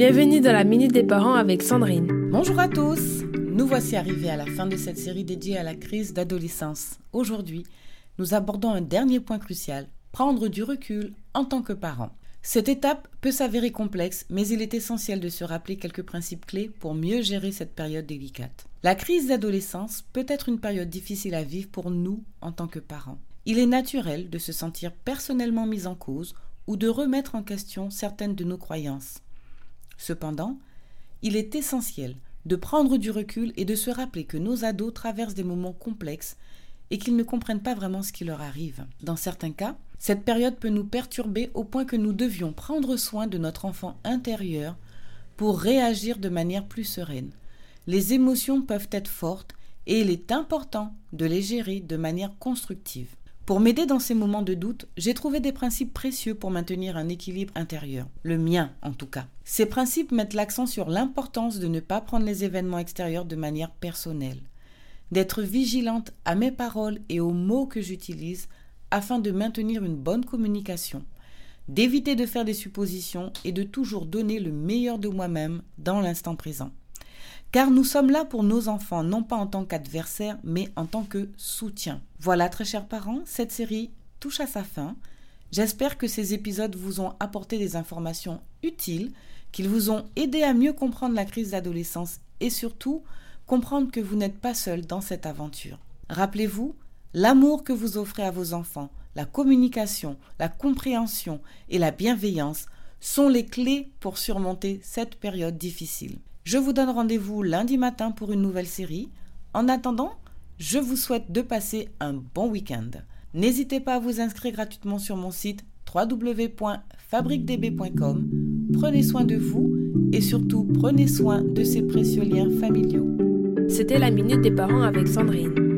Bienvenue dans la Minute des Parents avec Sandrine. Bonjour à tous Nous voici arrivés à la fin de cette série dédiée à la crise d'adolescence. Aujourd'hui, nous abordons un dernier point crucial, prendre du recul en tant que parent. Cette étape peut s'avérer complexe, mais il est essentiel de se rappeler quelques principes clés pour mieux gérer cette période délicate. La crise d'adolescence peut être une période difficile à vivre pour nous en tant que parents. Il est naturel de se sentir personnellement mis en cause ou de remettre en question certaines de nos croyances. Cependant, il est essentiel de prendre du recul et de se rappeler que nos ados traversent des moments complexes et qu'ils ne comprennent pas vraiment ce qui leur arrive. Dans certains cas, cette période peut nous perturber au point que nous devions prendre soin de notre enfant intérieur pour réagir de manière plus sereine. Les émotions peuvent être fortes et il est important de les gérer de manière constructive. Pour m'aider dans ces moments de doute, j'ai trouvé des principes précieux pour maintenir un équilibre intérieur, le mien en tout cas. Ces principes mettent l'accent sur l'importance de ne pas prendre les événements extérieurs de manière personnelle, d'être vigilante à mes paroles et aux mots que j'utilise afin de maintenir une bonne communication, d'éviter de faire des suppositions et de toujours donner le meilleur de moi-même dans l'instant présent. Car nous sommes là pour nos enfants, non pas en tant qu'adversaires, mais en tant que soutien. Voilà, très chers parents, cette série touche à sa fin. J'espère que ces épisodes vous ont apporté des informations utiles, qu'ils vous ont aidé à mieux comprendre la crise d'adolescence et surtout comprendre que vous n'êtes pas seul dans cette aventure. Rappelez-vous, l'amour que vous offrez à vos enfants, la communication, la compréhension et la bienveillance sont les clés pour surmonter cette période difficile. Je vous donne rendez-vous lundi matin pour une nouvelle série. En attendant, je vous souhaite de passer un bon week-end. N'hésitez pas à vous inscrire gratuitement sur mon site www.fabriquedb.com. Prenez soin de vous et surtout prenez soin de ces précieux liens familiaux. C'était la Minute des Parents avec Sandrine.